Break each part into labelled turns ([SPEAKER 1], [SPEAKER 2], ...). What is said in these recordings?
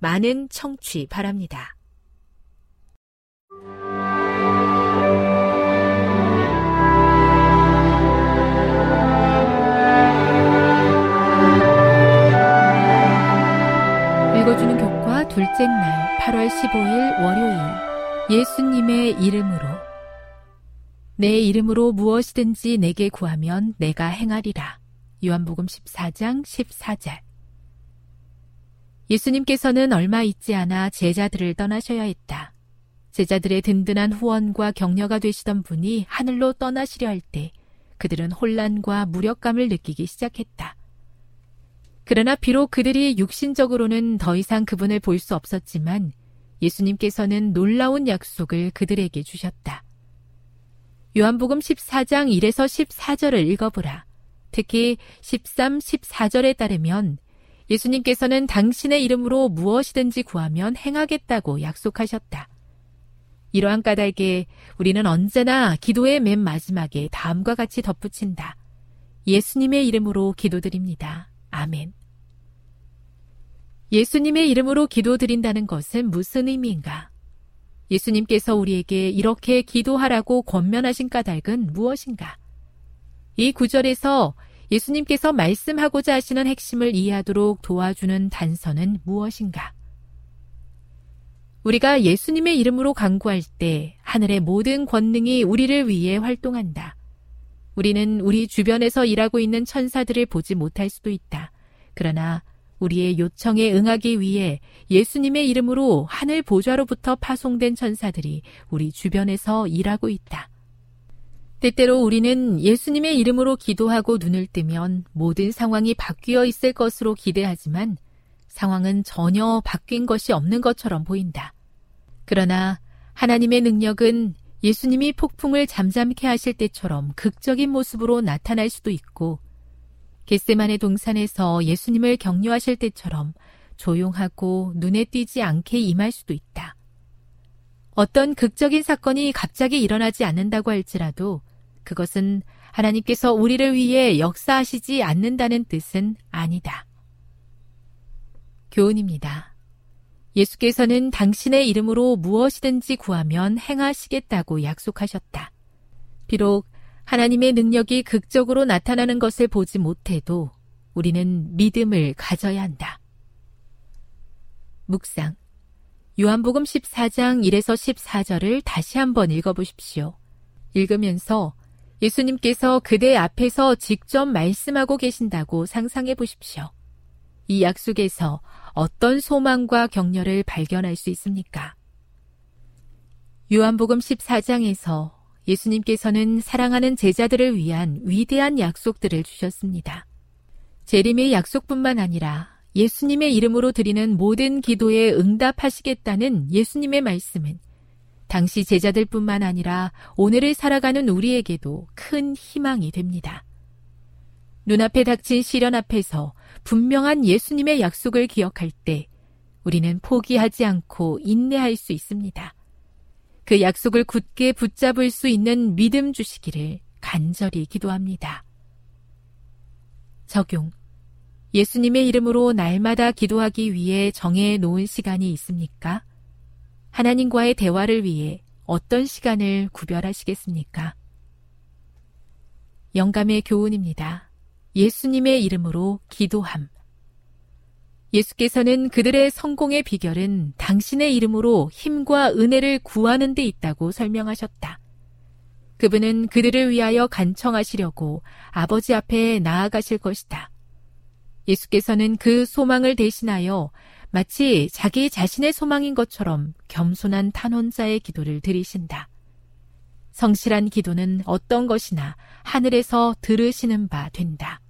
[SPEAKER 1] 많은 청취 바랍니다. 읽어주는 교과 둘째 날 8월 15일 월요일 예수님의 이름으로 내 이름으로 무엇이든지 내게 구하면 내가 행하리라. 요한복음 14장 14절 예수님께서는 얼마 있지 않아 제자들을 떠나셔야 했다. 제자들의 든든한 후원과 격려가 되시던 분이 하늘로 떠나시려 할 때 그들은 혼란과 무력감을 느끼기 시작했다. 그러나 비록 그들이 육신적으로는 더 이상 그분을 볼 수 없었지만 예수님께서는 놀라운 약속을 그들에게 주셨다. 요한복음 14장 1에서 14절을 읽어보라. 특히 13, 14절에 따르면 예수님께서는 당신의 이름으로 무엇이든지 구하면 행하겠다고 약속하셨다. 이러한 까닭에 우리는 언제나 기도의 맨 마지막에 다음과 같이 덧붙인다. 예수님의 이름으로 기도드립니다. 아멘. 예수님의 이름으로 기도드린다는 것은 무슨 의미인가? 예수님께서 우리에게 이렇게 기도하라고 권면하신 까닭은 무엇인가? 이 구절에서 예수님께서 말씀하고자 하시는 핵심을 이해하도록 도와주는 단서는 무엇인가? 우리가 예수님의 이름으로 강구할 때 하늘의 모든 권능이 우리를 위해 활동한다. 우리는 우리 주변에서 일하고 있는 천사들을 보지 못할 수도 있다. 그러나 우리의 요청에 응하기 위해 예수님의 이름으로 하늘 보좌로부터 파송된 천사들이 우리 주변에서 일하고 있다. 때때로 우리는 예수님의 이름으로 기도하고 눈을 뜨면 모든 상황이 바뀌어 있을 것으로 기대하지만 상황은 전혀 바뀐 것이 없는 것처럼 보인다. 그러나 하나님의 능력은 예수님이 폭풍을 잠잠케 하실 때처럼 극적인 모습으로 나타날 수도 있고 겟세만의 동산에서 예수님을 격려하실 때처럼 조용하고 눈에 띄지 않게 임할 수도 있다. 어떤 극적인 사건이 갑자기 일어나지 않는다고 할지라도 그것은 하나님께서 우리를 위해 역사하시지 않는다는 뜻은 아니다. 교훈입니다. 예수께서는 당신의 이름으로 무엇이든지 구하면 행하시겠다고 약속하셨다. 비록 하나님의 능력이 극적으로 나타나는 것을 보지 못해도 우리는 믿음을 가져야 한다. 묵상. 요한복음 14장 1에서 14절을 다시 한번 읽어보십시오. 읽으면서 예수님께서 그대 앞에서 직접 말씀하고 계신다고 상상해 보십시오. 이 약속에서 어떤 소망과 격려를 발견할 수 있습니까? 요한복음 14장에서 예수님께서는 사랑하는 제자들을 위한 위대한 약속들을 주셨습니다. 재림의 약속뿐만 아니라 예수님의 이름으로 드리는 모든 기도에 응답하시겠다는 예수님의 말씀은 당시 제자들뿐만 아니라 오늘을 살아가는 우리에게도 큰 희망이 됩니다. 눈앞에 닥친 시련 앞에서 분명한 예수님의 약속을 기억할 때 우리는 포기하지 않고 인내할 수 있습니다. 그 약속을 굳게 붙잡을 수 있는 믿음 주시기를 간절히 기도합니다. 적용. 예수님의 이름으로 날마다 기도하기 위해 정해 놓은 시간이 있습니까? 하나님과의 대화를 위해 어떤 시간을 구별하시겠습니까? 영감의 교훈입니다. 예수님의 이름으로 기도함. 예수께서는 그들의 성공의 비결은 당신의 이름으로 힘과 은혜를 구하는 데 있다고 설명하셨다. 그분은 그들을 위하여 간청하시려고 아버지 앞에 나아가실 것이다. 예수께서는 그 소망을 대신하여 마치 자기 자신의 소망인 것처럼 겸손한 탄원자의 기도를 드리신다. 성실한 기도는 어떤 것이나 하늘에서 들으시는 바 된다.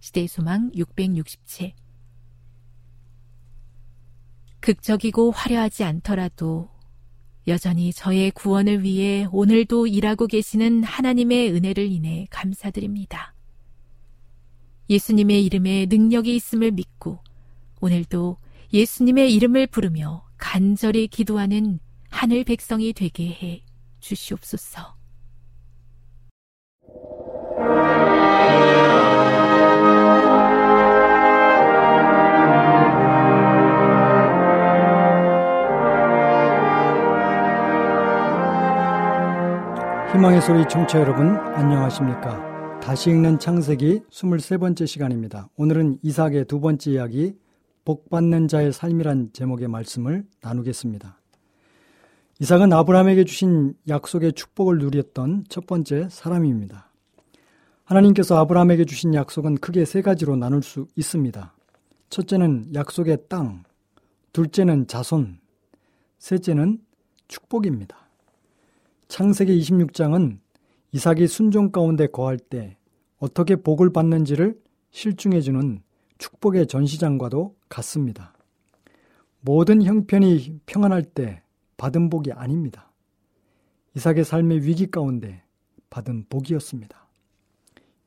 [SPEAKER 1] 시대의 소망 667 극적이고 화려하지 않더라도 여전히 저의 구원을 위해 오늘도 일하고 계시는 하나님의 은혜를 인해 감사드립니다. 예수님의 이름에 능력이 있음을 믿고 오늘도 예수님의 이름을 부르며 간절히 기도하는 하늘 백성이 되게 해 주시옵소서.
[SPEAKER 2] 희망의 소리 청취자 여러분 안녕하십니까 다시 읽는 창세기 23번째 시간입니다 오늘은 이삭의 두 번째 이야기 복 받는 자의 삶이란 제목의 말씀을 나누겠습니다. 이삭은 아브라함에게 주신 약속의 축복을 누렸던 첫 번째 사람입니다. 하나님께서 아브라함에게 주신 약속은 크게 세 가지로 나눌 수 있습니다. 첫째는 약속의 땅 둘째는 자손 셋째는 축복입니다. 창세기 26장은 이삭이 순종 가운데 거할 때 어떻게 복을 받는지를 실중해주는 축복의 전시장과도 같습니다. 모든 형편이 평안할 때 받은 복이 아닙니다. 이삭의 삶의 위기 가운데 받은 복이었습니다.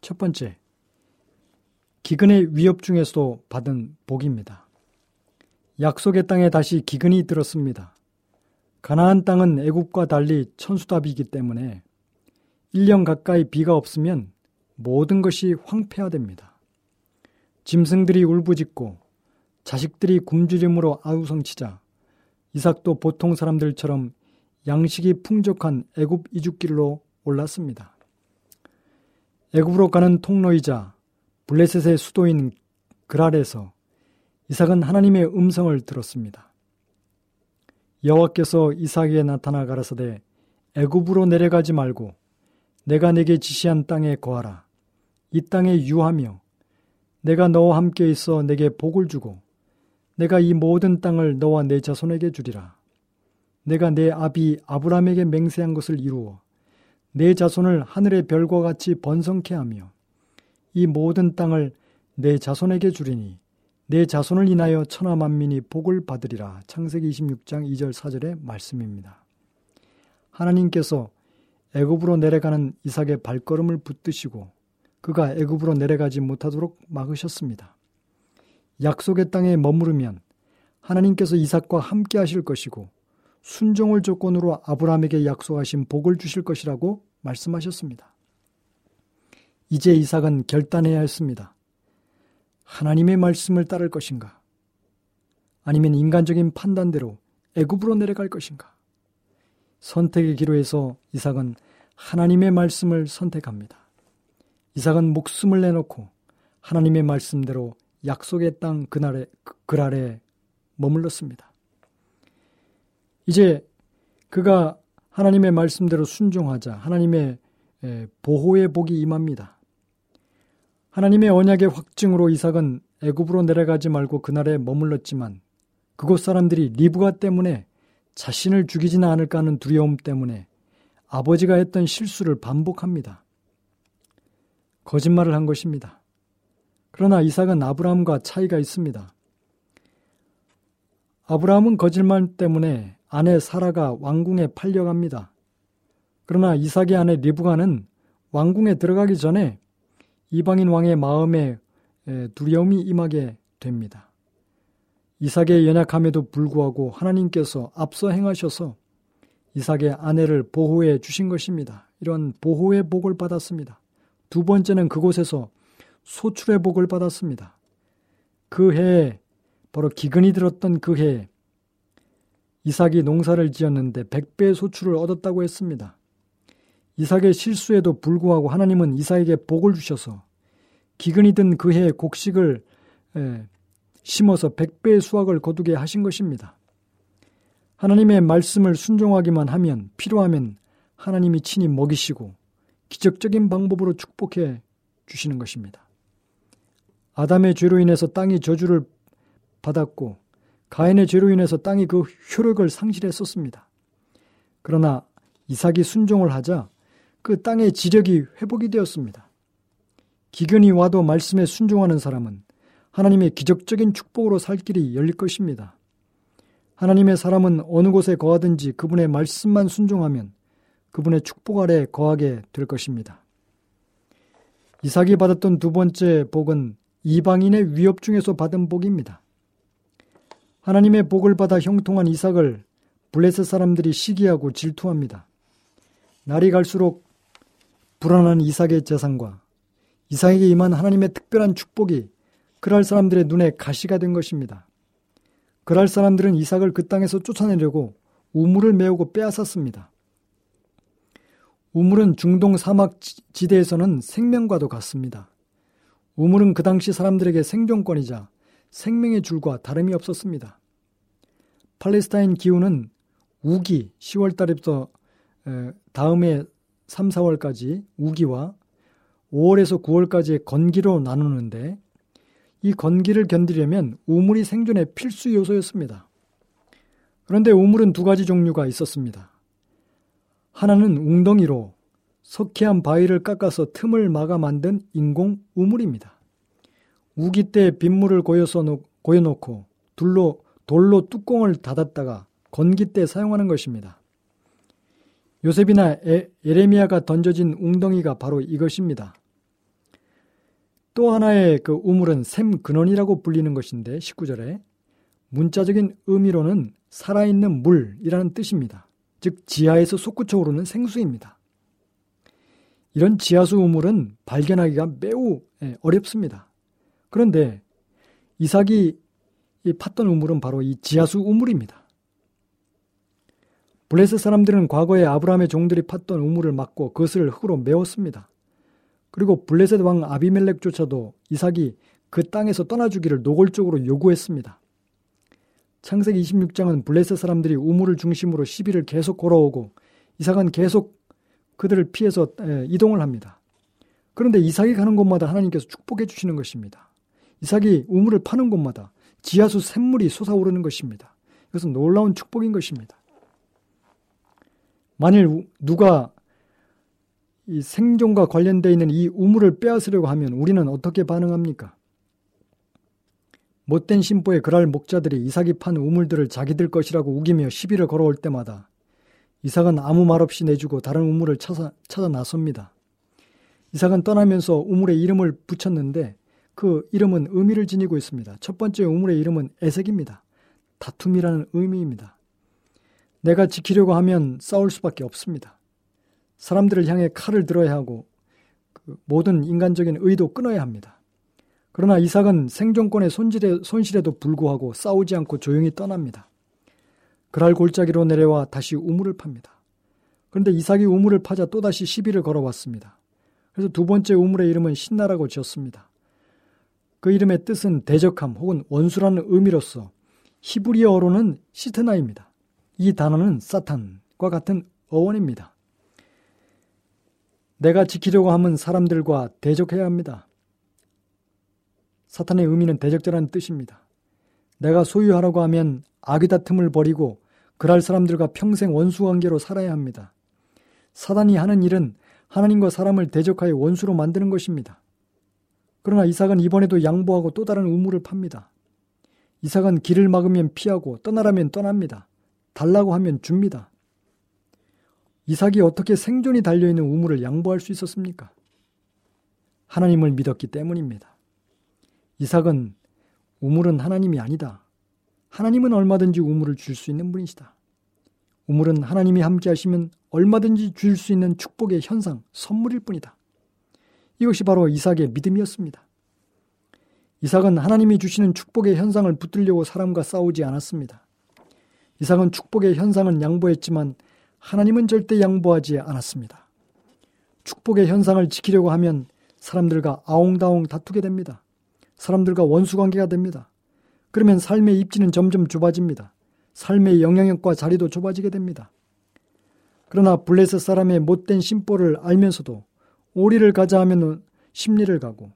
[SPEAKER 2] 첫 번째, 기근의 위협 중에서도 받은 복입니다. 약속의 땅에 다시 기근이 들었습니다. 가나안 땅은 애국과 달리 천수답이기 때문에 1년 가까이 비가 없으면 모든 것이 황폐화됩니다. 짐승들이 울부짖고 자식들이 굶주림으로 아우성치자 이삭도 보통 사람들처럼 양식이 풍족한 애굽 이죽길로 올랐습니다. 애굽으로 가는 통로이자 블레셋의 수도인 그랄에서 이삭은 하나님의 음성을 들었습니다. 여호와께서 이삭에게 나타나 가라사대 애굽으로 내려가지 말고 내가 내게 지시한 땅에 거하라. 이 땅에 유하며 내가 너와 함께 있어 내게 복을 주고 내가 이 모든 땅을 너와 내 자손에게 주리라. 내가 내 아비 아브라함에게 맹세한 것을 이루어 내 자손을 하늘의 별과 같이 번성케 하며 이 모든 땅을 내 자손에게 주리니 내 자손을 인하여 천하 만민이 복을 받으리라. 창세기 26장 2절 4절의 말씀입니다. 하나님께서 애굽으로 내려가는 이삭의 발걸음을 붙드시고 그가 애굽으로 내려가지 못하도록 막으셨습니다. 약속의 땅에 머무르면 하나님께서 이삭과 함께 하실 것이고 순종을 조건으로 아브라함에게 약속하신 복을 주실 것이라고 말씀하셨습니다. 이제 이삭은 결단해야 했습니다. 하나님의 말씀을 따를 것인가? 아니면 인간적인 판단대로 애굽으로 내려갈 것인가? 선택의 기로에서 이삭은 하나님의 말씀을 선택합니다. 이삭은 목숨을 내놓고 하나님의 말씀대로 약속의 땅 그날에 그날에 머물렀습니다. 이제 그가 하나님의 말씀대로 순종하자 하나님의 보호의 복이 임합니다. 하나님의 언약의 확증으로 이삭은 애굽으로 내려가지 말고 그날에 머물렀지만 그곳 사람들이 리브가 때문에 자신을 죽이지는 않을까 하는 두려움 때문에 아버지가 했던 실수를 반복합니다. 거짓말을 한 것입니다. 그러나 이삭은 아브라함과 차이가 있습니다. 아브라함은 거짓말 때문에 아내 사라가 왕궁에 팔려갑니다. 그러나 이삭의 아내 리브가는 왕궁에 들어가기 전에 이방인 왕의 마음에 두려움이 임하게 됩니다. 이삭의 연약함에도 불구하고 하나님께서 앞서 행하셔서 이삭의 아내를 보호해 주신 것입니다. 이런 보호의 복을 받았습니다. 두 번째는 그곳에서 소출의 복을 받았습니다. 그 해에 바로 기근이 들었던 그 해에 이삭이 농사를 지었는데 백배의 소출을 얻었다고 했습니다. 이삭의 실수에도 불구하고 하나님은 이삭에게 복을 주셔서 기근이 든 그 해에 곡식을 심어서 백배의 수확을 거두게 하신 것입니다. 하나님의 말씀을 순종하기만 하면 필요하면 하나님이 친히 먹이시고 기적적인 방법으로 축복해 주시는 것입니다. 아담의 죄로 인해서 땅이 저주를 받았고 가인의 죄로 인해서 땅이 그 효력을 상실했었습니다. 그러나 이삭이 순종을 하자 그 땅의 지력이 회복이 되었습니다. 기근이 와도 말씀에 순종하는 사람은 하나님의 기적적인 축복으로 살 길이 열릴 것입니다. 하나님의 사람은 어느 곳에 거하든지 그분의 말씀만 순종하면 그분의 축복 아래 거하게 될 것입니다. 이삭이 받았던 두 번째 복은 이방인의 위협 중에서 받은 복입니다. 하나님의 복을 받아 형통한 이삭을 블레셋 사람들이 시기하고 질투합니다. 날이 갈수록 불안한 이삭의 재산과 이삭에게 임한 하나님의 특별한 축복이 그랄 사람들의 눈에 가시가 된 것입니다. 그랄 사람들은 이삭을 그 땅에서 쫓아내려고 우물을 메우고 빼앗았습니다. 우물은 중동 사막 지대에서는 생명과도 같습니다. 우물은 그 당시 사람들에게 생존권이자 생명의 줄과 다름이 없었습니다. 팔레스타인 기후는 우기 10월 달부터 다음에 3, 4월까지 우기와 5월에서 9월까지의 건기로 나누는데 이 건기를 견디려면 우물이 생존의 필수 요소였습니다. 그런데 우물은 두 가지 종류가 있었습니다. 하나는 웅덩이로 석회한 바위를 깎아서 틈을 막아 만든 인공 우물입니다. 우기 때 빗물을 고여서 고여놓고 둘로 돌로 뚜껑을 닫았다가 건기 때 사용하는 것입니다. 요셉이나 에, 예레미야가 던져진 웅덩이가 바로 이것입니다. 또 하나의 그 우물은 샘 근원이라고 불리는 것인데 19절에 문자적인 의미로는 살아있는 물이라는 뜻입니다. 즉 지하에서 솟구쳐 오르는 생수입니다. 이런 지하수 우물은 발견하기가 매우 예, 어렵습니다. 그런데 이삭이 팠던 우물은 바로 이 지하수 우물입니다. 블레셋 사람들은 과거에 아브라함의 종들이 팠던 우물을 막고 그것을 흙으로 메웠습니다. 그리고 블레셋 왕 아비멜렉조차도 이삭이 그 땅에서 떠나주기를 노골적으로 요구했습니다. 창세기 26장은 블레셋 사람들이 우물을 중심으로 시비를 계속 걸어오고 이삭은 계속 그들을 피해서 이동을 합니다. 그런데 이삭이 가는 곳마다 하나님께서 축복해 주시는 것입니다. 이삭이 우물을 파는 곳마다 지하수 샘물이 솟아오르는 것입니다. 이것은 놀라운 축복인 것입니다. 만일 누가 이 생존과 관련되어 있는 이 우물을 빼앗으려고 하면 우리는 어떻게 반응합니까? 못된 심보의 그랄 목자들이 이삭이 판 우물들을 자기들 것이라고 우기며 시비를 걸어올 때마다 이삭은 아무 말 없이 내주고 다른 우물을 찾아, 찾아 나섭니다. 이삭은 떠나면서 우물에 이름을 붙였는데 그 이름은 의미를 지니고 있습니다. 첫 번째 우물의 이름은 에색입니다. 다툼이라는 의미입니다. 내가 지키려고 하면 싸울 수밖에 없습니다. 사람들을 향해 칼을 들어야 하고 그 모든 인간적인 의도 끊어야 합니다. 그러나 이삭은 생존권의 손실에, 손실에도 불구하고 싸우지 않고 조용히 떠납니다. 그랄 골짜기로 내려와 다시 우물을 팝니다. 그런데 이삭이 우물을 파자 또다시 시비를 걸어왔습니다. 그래서 두 번째 우물의 이름은 신나라고 지었습니다. 그 이름의 뜻은 대적함 혹은 원수라는 의미로서 히브리어로는 시트나입니다. 이 단어는 사탄과 같은 어원입니다. 내가 지키려고 하면 사람들과 대적해야 합니다. 사탄의 의미는 대적자라는 뜻입니다. 내가 소유하라고 하면 아귀다툼을 버리고 그럴 사람들과 평생 원수 관계로 살아야 합니다. 사단이 하는 일은 하나님과 사람을 대적하여 원수로 만드는 것입니다. 그러나 이삭은 이번에도 양보하고 또 다른 우물을 팝니다. 이삭은 길을 막으면 피하고 떠나라면 떠납니다. 달라고 하면 줍니다. 이삭이 어떻게 생존이 달려있는 우물을 양보할 수 있었습니까? 하나님을 믿었기 때문입니다. 이삭은 우물은 하나님이 아니다. 하나님은 얼마든지 우물을 줄 수 있는 분이시다. 우물은 하나님이 함께 하시면 얼마든지 줄 수 있는 축복의 현상, 선물일 뿐이다. 이것이 바로 이삭의 믿음이었습니다. 이삭은 하나님이 주시는 축복의 현상을 붙들려고 사람과 싸우지 않았습니다. 이삭은 축복의 현상은 양보했지만 하나님은 절대 양보하지 않았습니다. 축복의 현상을 지키려고 하면 사람들과 아웅다웅 다투게 됩니다. 사람들과 원수 관계가 됩니다. 그러면 삶의 입지는 점점 좁아집니다. 삶의 영향력과 자리도 좁아지게 됩니다. 그러나 블레셋 사람의 못된 심보를 알면서도 오리를 가자 하면 심리를 가고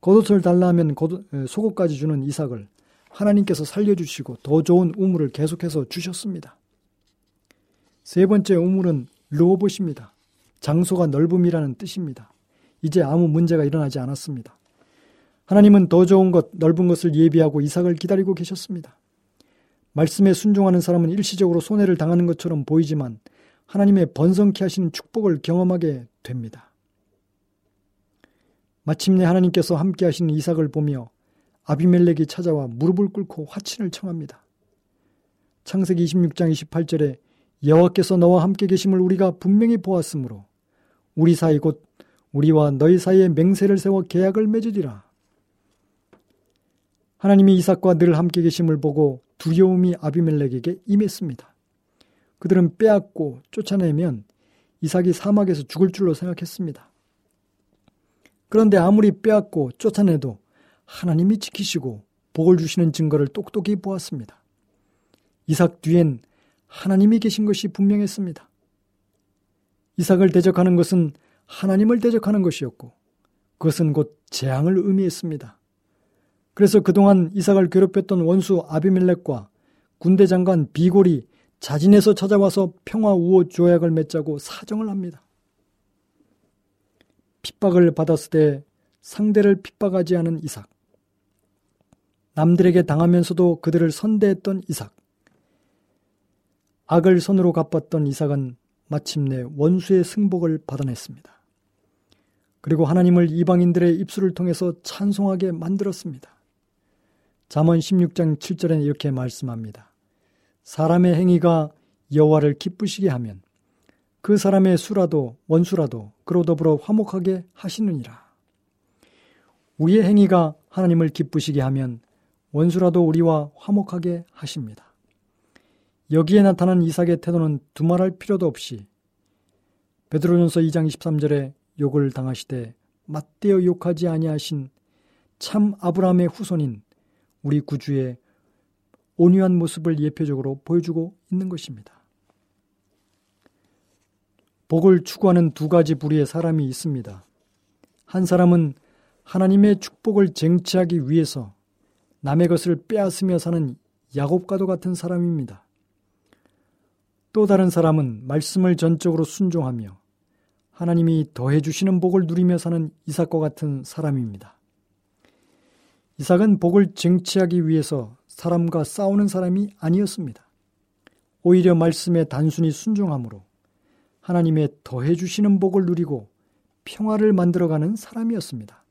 [SPEAKER 2] 겉옷을 달라 하면 속옷까지 주는 이삭을 하나님께서 살려주시고 더 좋은 우물을 계속해서 주셨습니다. 세 번째 우물은 르호봇입니다. 장소가 넓음이라는 뜻입니다. 이제 아무 문제가 일어나지 않았습니다. 하나님은 더 좋은 것, 넓은 것을 예비하고 이삭을 기다리고 계셨습니다. 말씀에 순종하는 사람은 일시적으로 손해를 당하는 것처럼 보이지만 하나님의 번성케 하시는 축복을 경험하게 됩니다. 마침내 하나님께서 함께 하시는 이삭을 보며 아비멜렉이 찾아와 무릎을 꿇고 화친을 청합니다. 창세기 26장 28절에 여호와께서 너와 함께 계심을 우리가 분명히 보았으므로 우리 사이 곧 우리와 너희 사이에 맹세를 세워 계약을 맺으리라. 하나님이 이삭과 늘 함께 계심을 보고 두려움이 아비멜렉에게 임했습니다. 그들은 빼앗고 쫓아내면 이삭이 사막에서 죽을 줄로 생각했습니다. 그런데 아무리 빼앗고 쫓아내도 하나님이 지키시고 복을 주시는 증거를 똑똑히 보았습니다. 이삭 뒤엔 하나님이 계신 것이 분명했습니다. 이삭을 대적하는 것은 하나님을 대적하는 것이었고 그것은 곧 재앙을 의미했습니다. 그래서 그동안 이삭을 괴롭혔던 원수 아비멜렉과 군대 장관 비골이 자진해서 찾아와서 평화 우호 조약을 맺자고 사정을 합니다. 핍박을 받았을 때 상대를 핍박하지 않은 이삭. 남들에게 당하면서도 그들을 선대했던 이삭. 악을 선으로 갚았던 이삭은 마침내 원수의 승복을 받아냈습니다. 그리고 하나님을 이방인들의 입술을 통해서 찬송하게 만들었습니다. 잠언 16장 7절에는 이렇게 말씀합니다. 사람의 행위가 여호와를 기쁘시게 하면 그 사람의 수라도 원수라도 그로 더불어 화목하게 하시느니라. 우리의 행위가 하나님을 기쁘시게 하면 원수라도 우리와 화목하게 하십니다. 여기에 나타난 이삭의 태도는 두말할 필요도 없이 베드로전서 2장 23절에 욕을 당하시되 맞대어 욕하지 아니하신 참 아브라함의 후손인 우리 구주의 온유한 모습을 예표적으로 보여주고 있는 것입니다. 복을 추구하는 두 가지 부류의 사람이 있습니다. 한 사람은 하나님의 축복을 쟁취하기 위해서 남의 것을 빼앗으며 사는 야곱과도 같은 사람입니다. 또 다른 사람은 말씀을 전적으로 순종하며 하나님이 더해주시는 복을 누리며 사는 이삭과 같은 사람입니다. 이삭은 복을 쟁취하기 위해서 사람과 싸우는 사람이 아니었습니다. 오히려 말씀에 단순히 순종함으로 하나님의 더해 주시는 복을 누리고 평화를 만들어가는 사람이었습니다.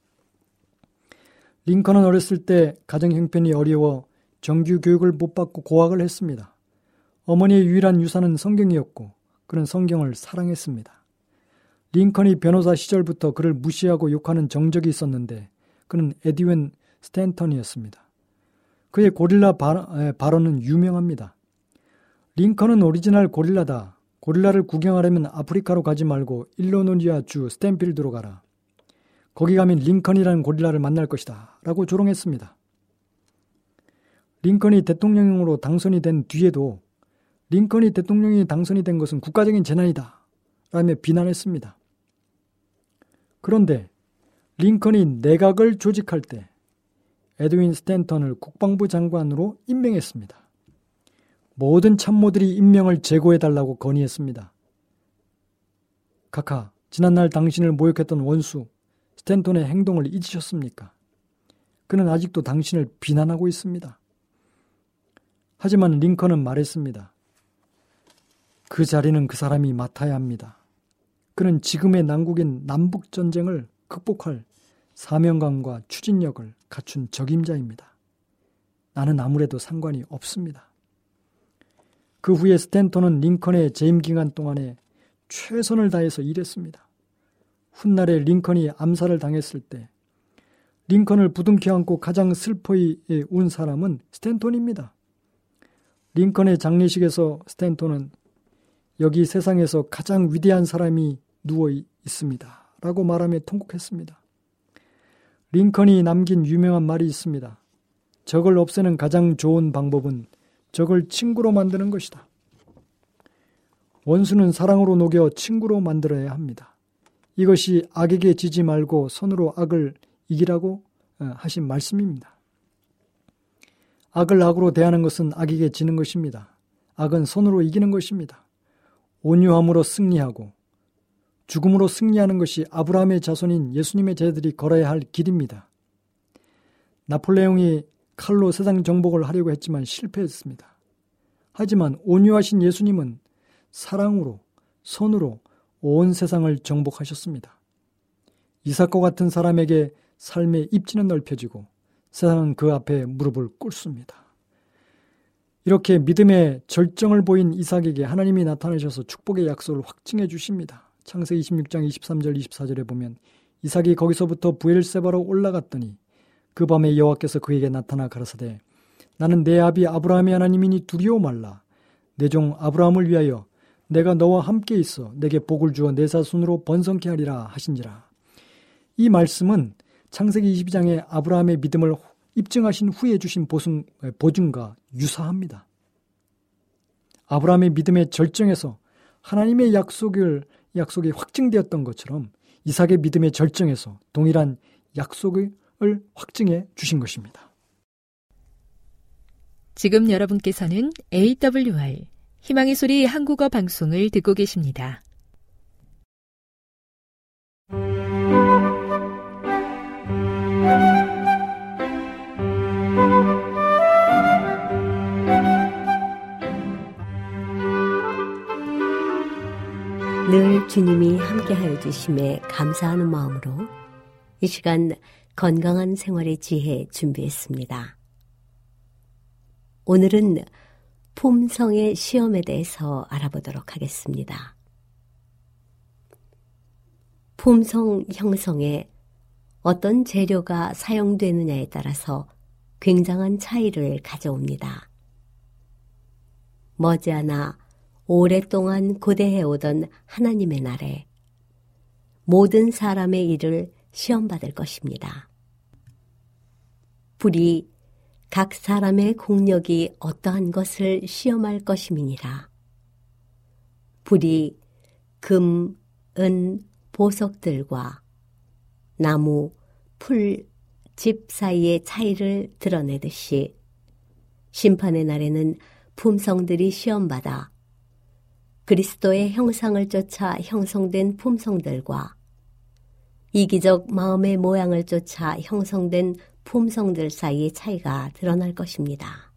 [SPEAKER 2] 링컨은 어렸을 때 가정 형편이 어려워 정규 교육을 못 받고 고학을 했습니다. 어머니의 유일한 유산은 성경이었고 그는 성경을 사랑했습니다. 링컨이 변호사 시절부터 그를 무시하고 욕하는 정적이 있었는데 그는 에드윈 스탠턴이었습니다. 그의 고릴라 발언은 유명합니다. 링컨은 오리지널 고릴라다. 고릴라를 구경하려면 아프리카로 가지 말고 일리노이 주 스프링필드로 가라. 거기 가면 링컨이라는 고릴라를 만날 것이다. 라고 조롱했습니다. 링컨이 대통령으로 당선이 된 뒤에도 링컨이 대통령이 당선이 된 것은 국가적인 재난이다. 라며 비난했습니다. 그런데 링컨이 내각을 조직할 때 에드윈 스탠턴을 국방부 장관으로 임명했습니다. 모든 참모들이 임명을 제고해달라고 건의했습니다. 카카, 지난날 당신을 모욕했던 원수 스탠톤의 행동을 잊으셨습니까? 그는 아직도 당신을 비난하고 있습니다. 하지만 링컨은 말했습니다. 그 자리는 그 사람이 맡아야 합니다. 그는 지금의 난국인 남북전쟁을 극복할 사명감과 추진력을 갖춘 적임자입니다. 나는 아무래도 상관이 없습니다. 그 후에 스탠턴은 링컨의 재임 기간 동안에 최선을 다해서 일했습니다. 훗날에 링컨이 암살을 당했을 때 링컨을 부둥켜 안고 가장 슬퍼이 운 사람은 스탠턴입니다. 링컨의 장례식에서 스탠턴은 여기 세상에서 가장 위대한 사람이 누워 있습니다. 라고 말하며 통곡했습니다. 링컨이 남긴 유명한 말이 있습니다. 적을 없애는 가장 좋은 방법은 적을 친구로 만드는 것이다. 원수는 사랑으로 녹여 친구로 만들어야 합니다. 이것이 악에게 지지 말고 손으로 악을 이기라고 어, 하신 말씀입니다. 악을 악으로 대하는 것은 악에게 지는 것입니다. 악은 손으로 이기는 것입니다. 온유함으로 승리하고 죽음으로 승리하는 것이 아브라함의 자손인 예수님의 제자들이 걸어야 할 길입니다. 나폴레옹이 칼로 세상 정복을 하려고 했지만 실패했습니다. 하지만 온유하신 예수님은 사랑으로, 손으로 온 세상을 정복하셨습니다. 이삭과 같은 사람에게 삶의 입지는 넓혀지고 세상은 그 앞에 무릎을 꿇습니다. 이렇게 믿음의 절정을 보인 이삭에게 하나님이 나타나셔서 축복의 약속을 확증해 주십니다. 창세기 26장 23절 24절에 보면 이삭이 거기서부터 부엘세바로 올라갔더니 그 밤에 여호와께서 그에게 나타나 가라사대 나는 내 아비 아브라함의 하나님이니 두려워 말라 내 종 아브라함을 위하여 내가 너와 함께 있어 내게 복을 주어 내 자손으로 번성케 하리라 하신지라 이 말씀은 창세기 22장에 아브라함의 믿음을 입증하신 후에 주신 보증, 보증과 유사합니다. 아브라함의 믿음의 절정에서 하나님의 약속을 약속이 확증되었던 것처럼 이삭의 믿음의 절정에서 동일한 약속을 확증해 주신 것입니다.
[SPEAKER 1] 지금 여러분께서는 AWR 희망의 소리 한국어 방송을 듣고 계십니다.
[SPEAKER 3] 늘 주님이 함께하여 주심에 감사하는 마음으로 이 시간 건강한 생활의 지혜 준비했습니다. 오늘은 품성의 시험에 대해서 알아보도록 하겠습니다. 품성 형성에 어떤 재료가 사용되느냐에 따라서 굉장한 차이를 가져옵니다. 머지않아 오랫동안 고대해오던 하나님의 날에 모든 사람의 일을 시험받을 것입니다. 불이 각 사람의 공력이 어떠한 것을 시험할 것임이니라. 불이 금, 은, 보석들과 나무, 풀, 집 사이의 차이를 드러내듯이 심판의 날에는 품성들이 시험받아 그리스도의 형상을 쫓아 형성된 품성들과 이기적 마음의 모양을 쫓아 형성된 품성들 사이의 차이가 드러날 것입니다.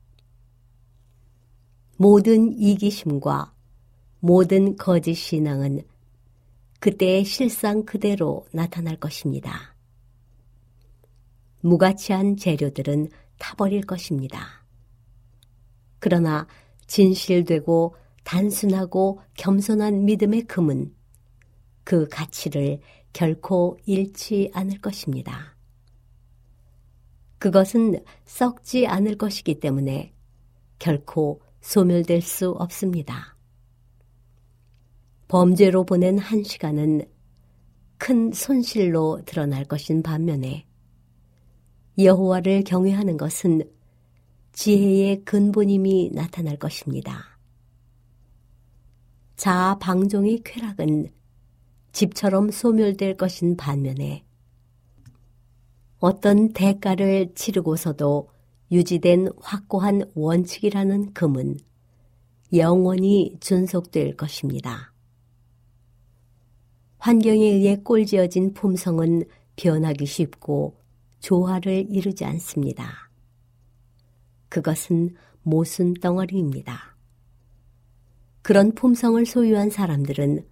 [SPEAKER 3] 모든 이기심과 모든 거짓 신앙은 그때의 실상 그대로 나타날 것입니다. 무가치한 재료들은 타버릴 것입니다. 그러나 진실되고 단순하고 겸손한 믿음의 금은 그 가치를 결코 잃지 않을 것입니다. 그것은 썩지 않을 것이기 때문에 결코 소멸될 수 없습니다. 범죄로 보낸 한 시간은 큰 손실로 드러날 것인 반면에 여호와를 경외하는 것은 지혜의 근본임이 나타날 것입니다. 자아 방종의 쾌락은 집처럼 소멸될 것인 반면에 어떤 대가를 치르고서도 유지된 확고한 원칙이라는 금은 영원히 존속될 것입니다. 환경에 의해 꼴지어진 품성은 변하기 쉽고 조화를 이루지 않습니다. 그것은 모순 덩어리입니다. 그런 품성을 소유한 사람들은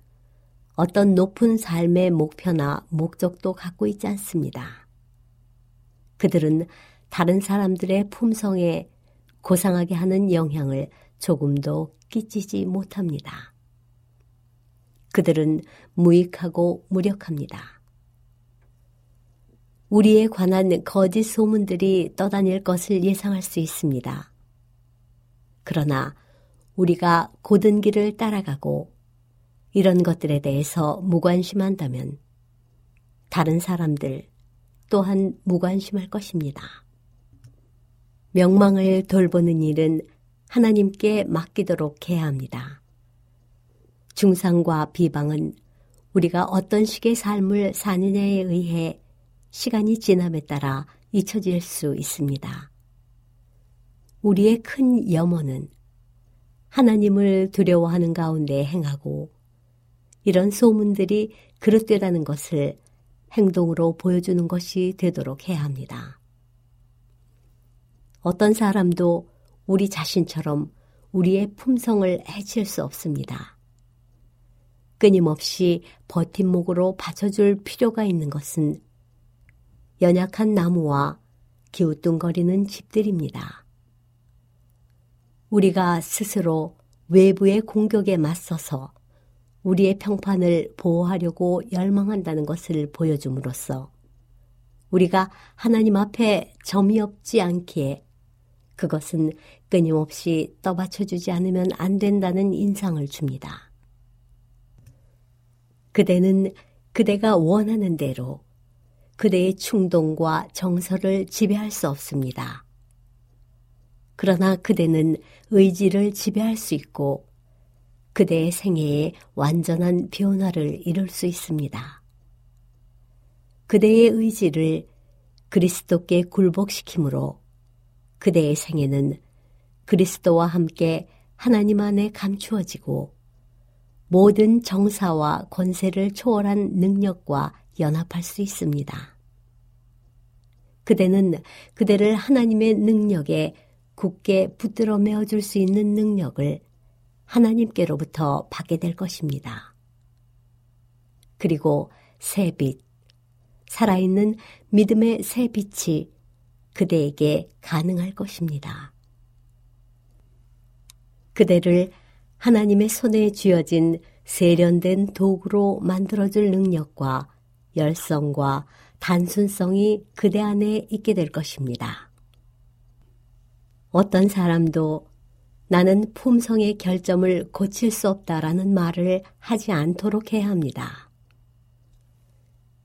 [SPEAKER 3] 어떤 높은 삶의 목표나 목적도 갖고 있지 않습니다. 그들은 다른 사람들의 품성에 고상하게 하는 영향을 조금도 끼치지 못합니다. 그들은 무익하고 무력합니다. 우리에 관한 거짓 소문들이 떠다닐 것을 예상할 수 있습니다. 그러나 우리가 고든 길을 따라가고 이런 것들에 대해서 무관심한다면 다른 사람들 또한 무관심할 것입니다. 명망을 돌보는 일은 하나님께 맡기도록 해야 합니다. 중상과 비방은 우리가 어떤 식의 삶을 사느냐에 의해 시간이 지남에 따라 잊혀질 수 있습니다. 우리의 큰 염원은 하나님을 두려워하는 가운데 행하고 이런 소문들이 그릇되다는 것을 행동으로 보여주는 것이 되도록 해야 합니다. 어떤 사람도 우리 자신처럼 우리의 품성을 해칠 수 없습니다. 끊임없이 버팀목으로 받쳐줄 필요가 있는 것은 연약한 나무와 기우뚱거리는 집들입니다. 우리가 스스로 외부의 공격에 맞서서 우리의 평판을 보호하려고 열망한다는 것을 보여줌으로써 우리가 하나님 앞에 점이 없지 않기에 그것은 끊임없이 떠받쳐주지 않으면 안 된다는 인상을 줍니다. 그대는 그대가 원하는 대로 그대의 충동과 정서를 지배할 수 없습니다. 그러나 그대는 의지를 지배할 수 있고 그대의 생애에 완전한 변화를 이룰 수 있습니다. 그대의 의지를 그리스도께 굴복시키므로 그대의 생애는 그리스도와 함께 하나님 안에 감추어지고 모든 정사와 권세를 초월한 능력과 연합할 수 있습니다. 그대는 그대를 하나님의 능력에 굳게 붙들어 메어줄 수 있는 능력을 하나님께로부터 받게 될 것입니다. 그리고 새 빛, 살아있는 믿음의 새 빛이 그대에게 가능할 것입니다. 그대를 하나님의 손에 쥐어진 세련된 도구로 만들어줄 능력과 열성과 단순성이 그대 안에 있게 될 것입니다. 어떤 사람도 나는 품성의 결점을 고칠 수 없다라는 말을 하지 않도록 해야 합니다.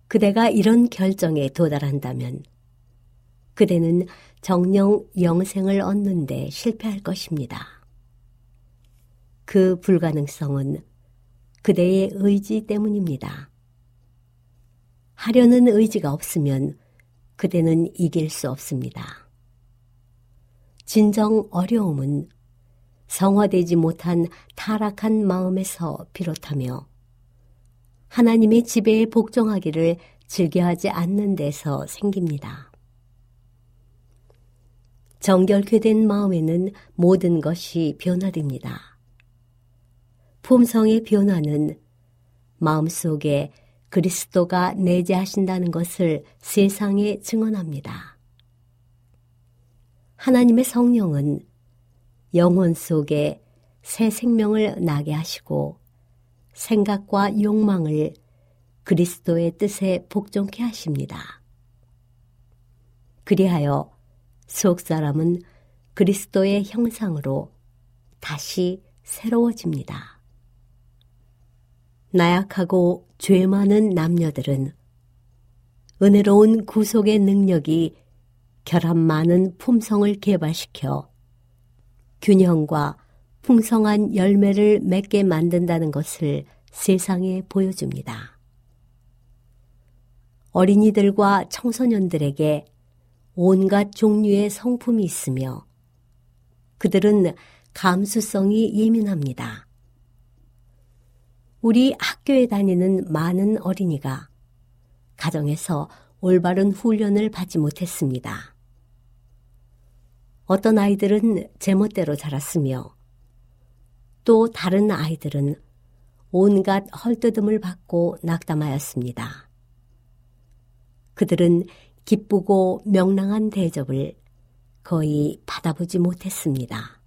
[SPEAKER 3] 그대가 이런 결정에 도달한다면 그대는 정령 영생을 얻는데 실패할 것입니다. 그 불가능성은 그대의 의지 때문입니다. 하려는 의지가 없으면 그대는 이길 수 없습니다. 진정 어려움은 성화되지 못한 타락한 마음에서 비롯하며 하나님의 지배에 복종하기를 즐겨하지 않는 데서 생깁니다. 정결케 된 마음에는 모든 것이 변화됩니다. 품성의 변화는 마음 속에 그리스도가 내재하신다는 것을 세상에 증언합니다. 하나님의 성령은 영혼 속에 새 생명을 나게 하시고 생각과 욕망을 그리스도의 뜻에 복종케 하십니다. 그리하여 속 사람은 그리스도의 형상으로 다시 새로워집니다. 나약하고 죄 많은 남녀들은 은혜로운 구속의 능력이 결함 많은 품성을 개발시켜 균형과 풍성한 열매를 맺게 만든다는 것을 세상에 보여줍니다. 어린이들과 청소년들에게 온갖 종류의 성품이 있으며 그들은 감수성이 예민합니다. 우리 학교에 다니는 많은 어린이가 가정에서 올바른 훈련을 받지 못했습니다. 어떤 아이들은 제멋대로 자랐으며 또 다른 아이들은 온갖 헐뜯음을 받고 낙담하였습니다. 그들은 기쁘고 명랑한 대접을 거의 받아보지 못했습니다.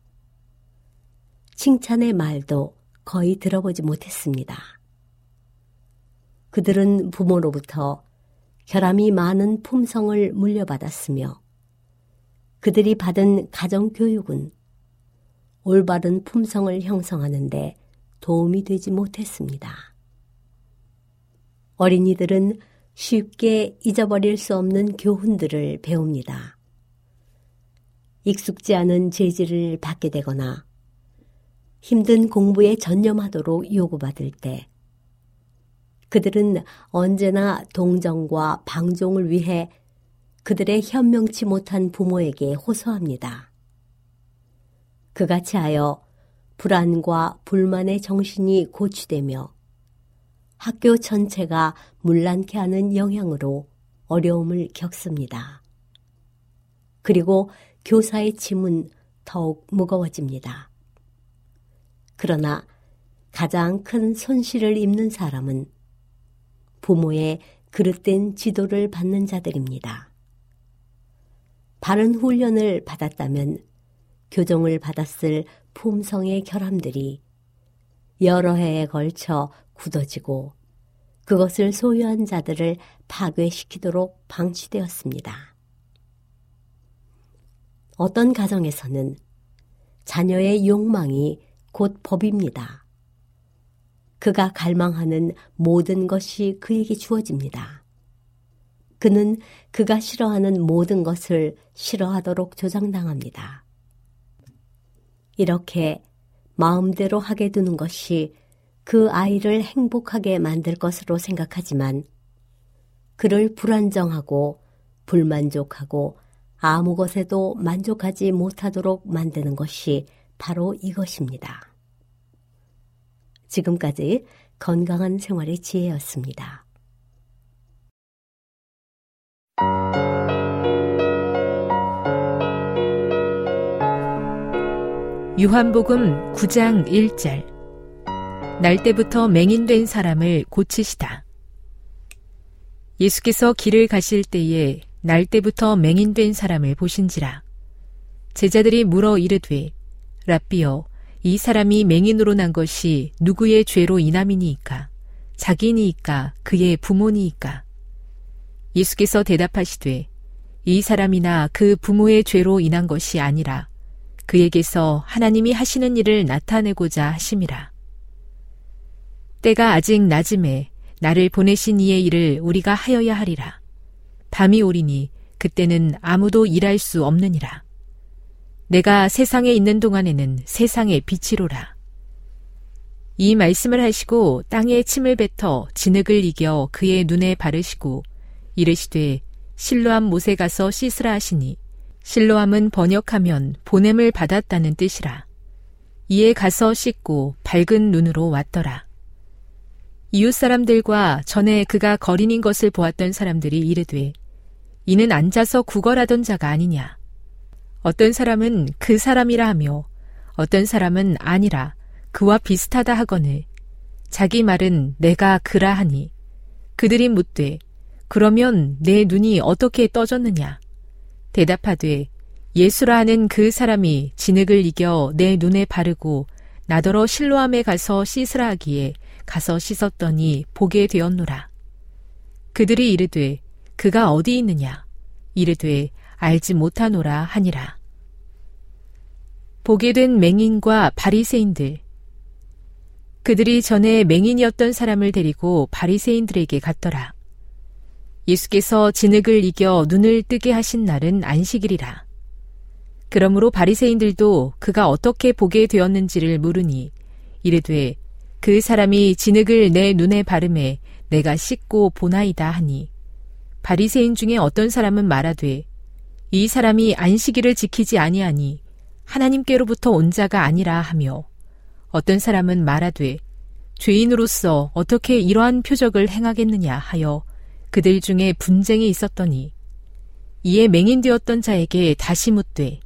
[SPEAKER 3] 칭찬의 말도 거의 들어보지 못했습니다. 그들은 부모로부터 결함이 많은 품성을 물려받았으며 그들이 받은 가정교육은 올바른 품성을 형성하는데 도움이 되지 못했습니다. 어린이들은 쉽게 잊어버릴 수 없는 교훈들을 배웁니다. 익숙지 않은 재질을 받게 되거나 힘든 공부에 전념하도록 요구받을 때 그들은 언제나 동정과 방종을 위해 그들의 현명치 못한 부모에게 호소합니다. 그같이 하여 불안과 불만의 정신이 고취되며 학교 전체가 물란케 하는 영향으로 어려움을 겪습니다. 그리고 교사의 짐은 더욱 무거워집니다. 그러나 가장 큰 손실을 입는 사람은 부모의 그릇된 지도를 받는 자들입니다. 바른 훈련을 받았다면 교정을 받았을 품성의 결함들이 여러 해에 걸쳐 굳어지고 그것을 소유한 자들을 파괴시키도록 방치되었습니다. 어떤 가정에서는 자녀의 욕망이 곧 법입니다. 그가 갈망하는 모든 것이 그에게 주어집니다. 그는 그가 싫어하는 모든 것을 싫어하도록 조장당합니다. 이렇게 마음대로 하게 두는 것이 그 아이를 행복하게 만들 것으로 생각하지만 그를 불안정하고 불만족하고 아무 것에도 만족하지 못하도록 만드는 것이 바로 이것입니다. 지금까지 건강한 생활의 지혜였습니다.
[SPEAKER 1] 유한복음 9장 1절 날 때부터 맹인된 사람을 고치시다. 예수께서 길을 가실 때에 날 때부터 맹인된 사람을 보신지라. 제자들이 물어 이르되 라비여 이 사람이 맹인으로 난 것이 누구의 죄로 인함이니이까 자기니이까 그의 부모니이까 예수께서 대답하시되 이 사람이나 그 부모의 죄로 인한 것이 아니라 그에게서 하나님이 하시는 일을 나타내고자 하심이라. 때가 아직 낮음에 나를 보내신 이의 일을 우리가 하여야 하리라. 밤이 오리니 그때는 아무도 일할 수 없느니라. 내가 세상에 있는 동안에는 세상의 빛이로라. 이 말씀을 하시고 땅에 침을 뱉어 진흙을 이겨 그의 눈에 바르시고 이르시되 실로암 못에 가서 씻으라 하시니 실로암은 번역하면 보냄을 받았다는 뜻이라. 이에 가서 씻고 밝은 눈으로 왔더라. 이웃 사람들과 전에 그가 거린인 것을 보았던 사람들이 이르되 이는 앉아서 구걸하던 자가 아니냐. 어떤 사람은 그 사람이라 하며 어떤 사람은 아니라 그와 비슷하다 하거늘 자기 말은 내가 그라 하니 그들이 묻되 그러면 내 눈이 어떻게 떠졌느냐 대답하되 예수라 하는 그 사람이 진흙을 이겨 내 눈에 바르고 나더러 실로함에 가서 씻으라 하기에 가서 씻었더니 보게 되었노라. 그들이 이르되 그가 어디 있느냐? 이르되 알지 못하노라 하니라. 보게 된 맹인과 바리새인들 그들이 전에 맹인이었던 사람을 데리고 바리새인들에게 갔더라. 예수께서 진흙을 이겨 눈을 뜨게 하신 날은 안식일이라. 그러므로 바리새인들도 그가 어떻게 보게 되었는지를 물으니 이르되 그 사람이 진흙을 내 눈에 바르매 내가 씻고 보나이다 하니 바리새인 중에 어떤 사람은 말하되 이 사람이 안식일을 지키지 아니하니 하나님께로부터 온 자가 아니라 하며 어떤 사람은 말하되 죄인으로서 어떻게 이러한 표적을 행하겠느냐 하여 그들 중에 분쟁이 있었더니 이에 맹인되었던 자에게 다시 묻되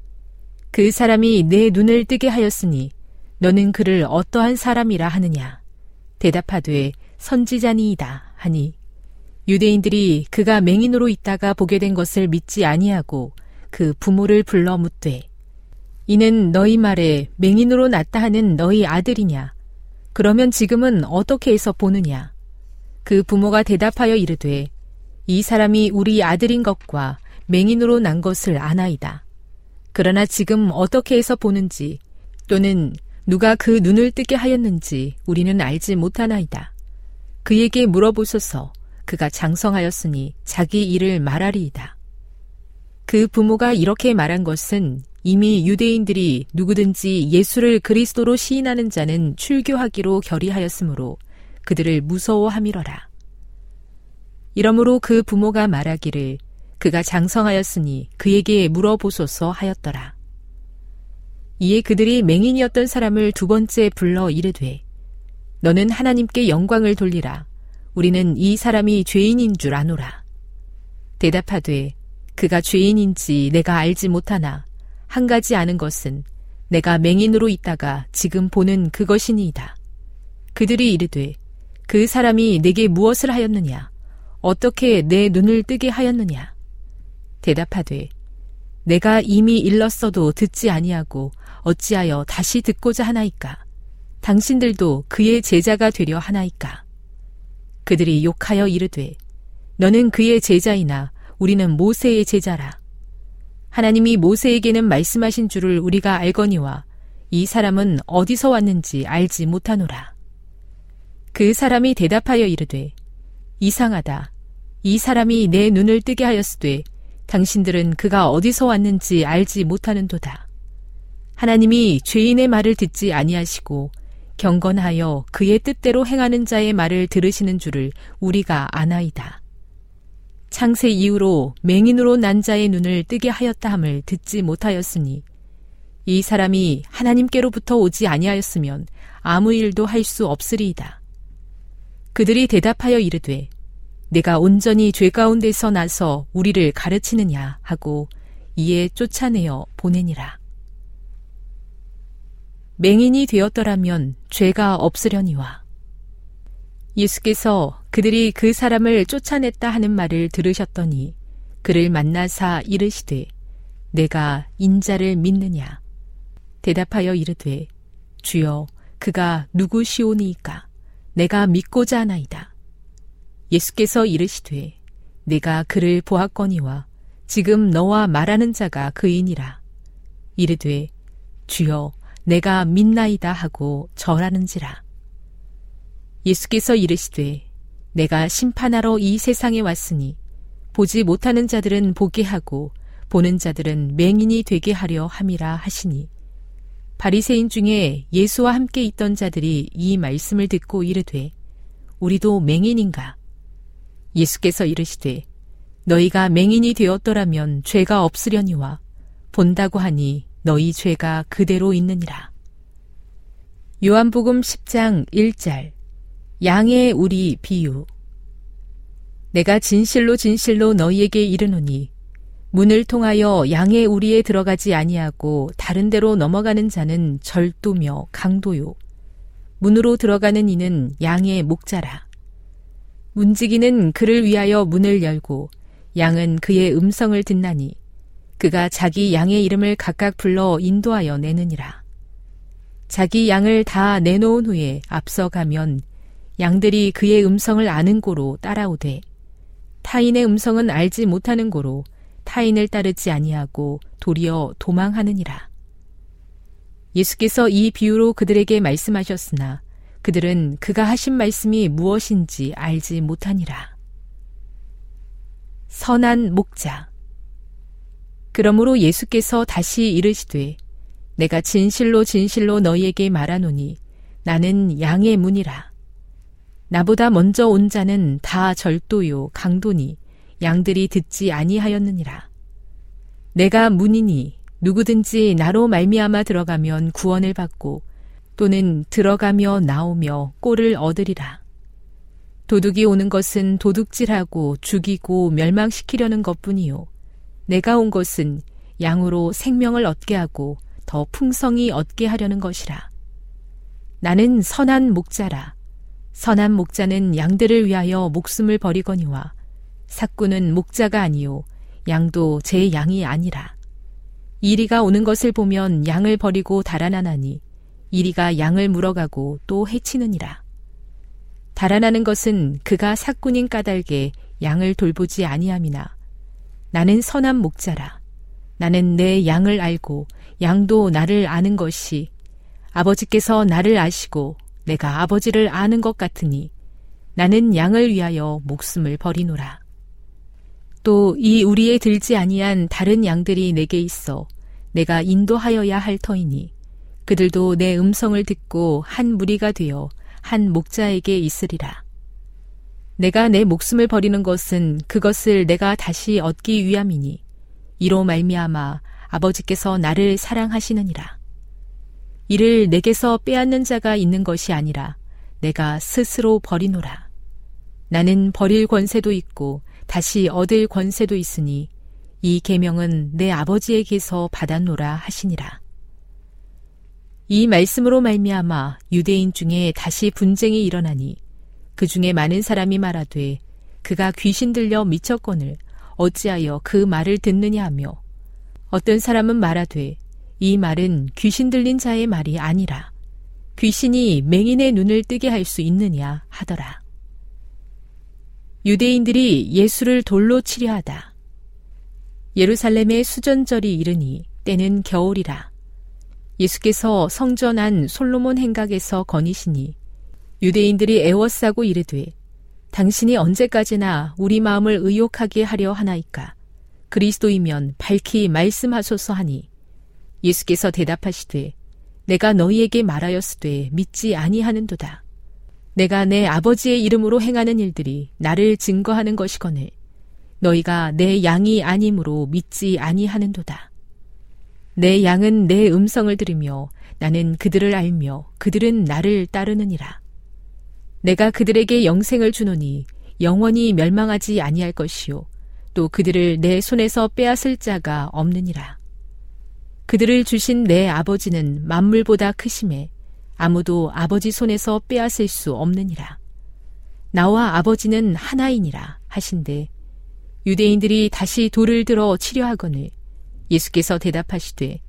[SPEAKER 1] 그 사람이 내 눈을 뜨게 하였으니 너는 그를 어떠한 사람이라 하느냐? 대답하되 선지자니이다 하니 유대인들이 그가 맹인으로 있다가 보게 된 것을 믿지 아니하고 그 부모를 불러 묻되 이는 너희 말에 맹인으로 났다 하는 너희 아들이냐? 그러면 지금은 어떻게 해서 보느냐? 그 부모가 대답하여 이르되 이 사람이 우리 아들인 것과 맹인으로 난 것을 아나이다. 그러나 지금 어떻게 해서 보는지 또는 누가 그 눈을 뜨게 하였는지 우리는 알지 못하나이다. 그에게 물어보소서 그가 장성하였으니 자기 일을 말하리이다. 그 부모가 이렇게 말한 것은 이미 유대인들이 누구든지 예수를 그리스도로 시인하는 자는 출교하기로 결의하였으므로 그들을 무서워함이러라. 이러므로 그 부모가 말하기를 그가 장성하였으니 그에게 물어보소서 하였더라. 이에 그들이 맹인이었던 사람을 두 번째 불러 이르되 너는 하나님께 영광을 돌리라. 우리는 이 사람이 죄인인 줄 아노라. 대답하되 그가 죄인인지 내가 알지 못하나 한 가지 아는 것은 내가 맹인으로 있다가 지금 보는 그것이니이다. 그들이 이르되 그 사람이 내게 무엇을 하였느냐? 어떻게 내 눈을 뜨게 하였느냐? 대답하되 내가 이미 일렀어도 듣지 아니하고 어찌하여 다시 듣고자 하나이까? 당신들도 그의 제자가 되려 하나이까? 그들이 욕하여 이르되 너는 그의 제자이나 우리는 모세의 제자라. 하나님이 모세에게는 말씀하신 줄을 우리가 알거니와 이 사람은 어디서 왔는지 알지 못하노라. 그 사람이 대답하여 이르되 이상하다. 이 사람이 내 눈을 뜨게 하였으되 당신들은 그가 어디서 왔는지 알지 못하는도다. 하나님이 죄인의 말을 듣지 아니하시고 경건하여 그의 뜻대로 행하는 자의 말을 들으시는 줄을 우리가 아나이다. 창세 이후로 맹인으로 난 자의 눈을 뜨게 하였다 함을 듣지 못하였으니 이 사람이 하나님께로부터 오지 아니하였으면 아무 일도 할 수 없으리이다. 그들이 대답하여 이르되 내가 온전히 죄 가운데서 나서 우리를 가르치느냐 하고 이에 쫓아내어 보내니라. 맹인이 되었더라면 죄가 없으려니와. 예수께서 그들이 그 사람을 쫓아냈다 하는 말을 들으셨더니 그를 만나사 이르시되 내가 인자를 믿느냐. 대답하여 이르되 주여 그가 누구시오니이까 내가 믿고자 하나이다. 예수께서 이르시되 내가 그를 보았거니와 지금 너와 말하는 자가 그이니라. 이르되 주여 내가 믿나이다 하고 절하는지라. 예수께서 이르시되 내가 심판하러 이 세상에 왔으니 보지 못하는 자들은 보게 하고 보는 자들은 맹인이 되게 하려 함이라 하시니 바리새인 중에 예수와 함께 있던 자들이 이 말씀을 듣고 이르되 우리도 맹인인가 예수께서 이르시되 너희가 맹인이 되었더라면 죄가 없으려니와 본다고 하니 너희 죄가 그대로 있느니라. 요한복음 10장 1절 양의 우리 비유. 내가 진실로 진실로 너희에게 이르노니 문을 통하여 양의 우리에 들어가지 아니하고 다른 데로 넘어가는 자는 절도며 강도요. 문으로 들어가는 이는 양의 목자라 문지기는 그를 위하여 문을 열고 양은 그의 음성을 듣나니 그가 자기 양의 이름을 각각 불러 인도하여 내느니라. 자기 양을 다 내놓은 후에 앞서가면 양들이 그의 음성을 아는 고로 따라오되 타인의 음성은 알지 못하는 고로 타인을 따르지 아니하고 도리어 도망하느니라. 예수께서 이 비유로 그들에게 말씀하셨으나 그들은 그가 하신 말씀이 무엇인지 알지 못하니라. 선한 목자. 그러므로 예수께서 다시 이르시되 내가 진실로 진실로 너희에게 말하노니 나는 양의 문이라. 나보다 먼저 온 자는 다 절도요 강도니 양들이 듣지 아니하였느니라. 내가 문이니 누구든지 나로 말미암아 들어가면 구원을 받고 또는 들어가며 나오며 꼴을 얻으리라. 도둑이 오는 것은 도둑질하고 죽이고 멸망시키려는 것뿐이요. 내가 온 것은 양으로 생명을 얻게 하고 더 풍성히 얻게 하려는 것이라. 나는 선한 목자라. 선한 목자는 양들을 위하여 목숨을 버리거니와 사꾼은 목자가 아니요 양도 제 양이 아니라. 이리가 오는 것을 보면 양을 버리고 달아나나니 이리가 양을 물어가고 또 해치느니라. 달아나는 것은 그가 사꾼인 까닭에 양을 돌보지 아니함이나 나는 선한 목자라. 나는 내 양을 알고 양도 나를 아는 것이 아버지께서 나를 아시고 내가 아버지를 아는 것 같으니 나는 양을 위하여 목숨을 버리노라. 또 이 우리에 들지 아니한 다른 양들이 내게 있어 내가 인도하여야 할 터이니 그들도 내 음성을 듣고 한 무리가 되어 한 목자에게 있으리라. 내가 내 목숨을 버리는 것은 그것을 내가 다시 얻기 위함이니 이로 말미암아 아버지께서 나를 사랑하시느니라. 이를 내게서 빼앗는 자가 있는 것이 아니라 내가 스스로 버리노라. 나는 버릴 권세도 있고 다시 얻을 권세도 있으니 이 계명은 내 아버지에게서 받았노라 하시니라. 이 말씀으로 말미암아 유대인 중에 다시 분쟁이 일어나니 그 중에 많은 사람이 말하되 그가 귀신 들려 미쳤거늘 어찌하여 그 말을 듣느냐 하며 어떤 사람은 말하되 이 말은 귀신 들린 자의 말이 아니라 귀신이 맹인의 눈을 뜨게 할 수 있느냐 하더라. 유대인들이 예수를 돌로 치려 하다. 예루살렘의 수전절이 이르니 때는 겨울이라. 예수께서 성전 안 솔로몬 행각에서 거니시니 유대인들이 애워싸고 이르되 당신이 언제까지나 우리 마음을 의욕하게 하려 하나이까? 그리스도이면 밝히 말씀하소서 하니. 예수께서 대답하시되 내가 너희에게 말하였으되 믿지 아니하는도다. 내가 내 아버지의 이름으로 행하는 일들이 나를 증거하는 것이거늘 너희가 내 양이 아니므로 믿지 아니하는도다 내 양은 내 음성을 들으며 나는 그들을 알며 그들은 나를 따르느니라 내가 그들에게 영생을 주노니 영원히 멸망하지 아니할 것이요 또 그들을 내 손에서 빼앗을 자가 없느니라. 그들을 주신 내 아버지는 만물보다 크심에 아무도 아버지 손에서 빼앗을 수 없느니라. 나와 아버지는 하나이니라 하신데 유대인들이 다시 돌을 들어 치려 하거늘 예수께서 대답하시되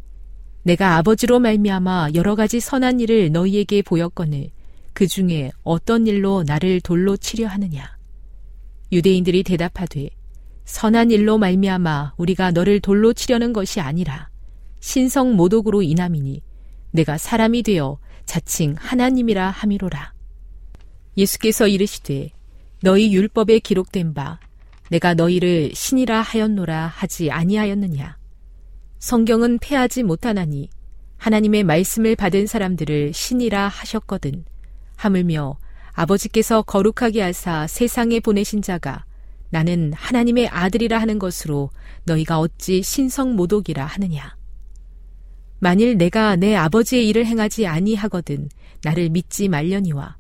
[SPEAKER 1] 내가 아버지로 말미암아 여러 가지 선한 일을 너희에게 보였거늘 그 중에 어떤 일로 나를 돌로 치려 하느냐? 유대인들이 대답하되 선한 일로 말미암아 우리가 너를 돌로 치려는 것이 아니라 신성 모독으로 인함이니 내가 사람이 되어 자칭 하나님이라 함이로라. 예수께서 이르시되 너희 율법에 기록된 바 내가 너희를 신이라 하였노라 하지 아니하였느냐. 성경은 패하지 못하나니 하나님의 말씀을 받은 사람들을 신이라 하셨거든. 하물며 아버지께서 거룩하게 하사 세상에 보내신 자가 나는 하나님의 아들이라 하는 것으로 너희가 어찌 신성 모독이라 하느냐. 만일 내가 내 아버지의 일을 행하지 아니하거든 나를 믿지 말려니와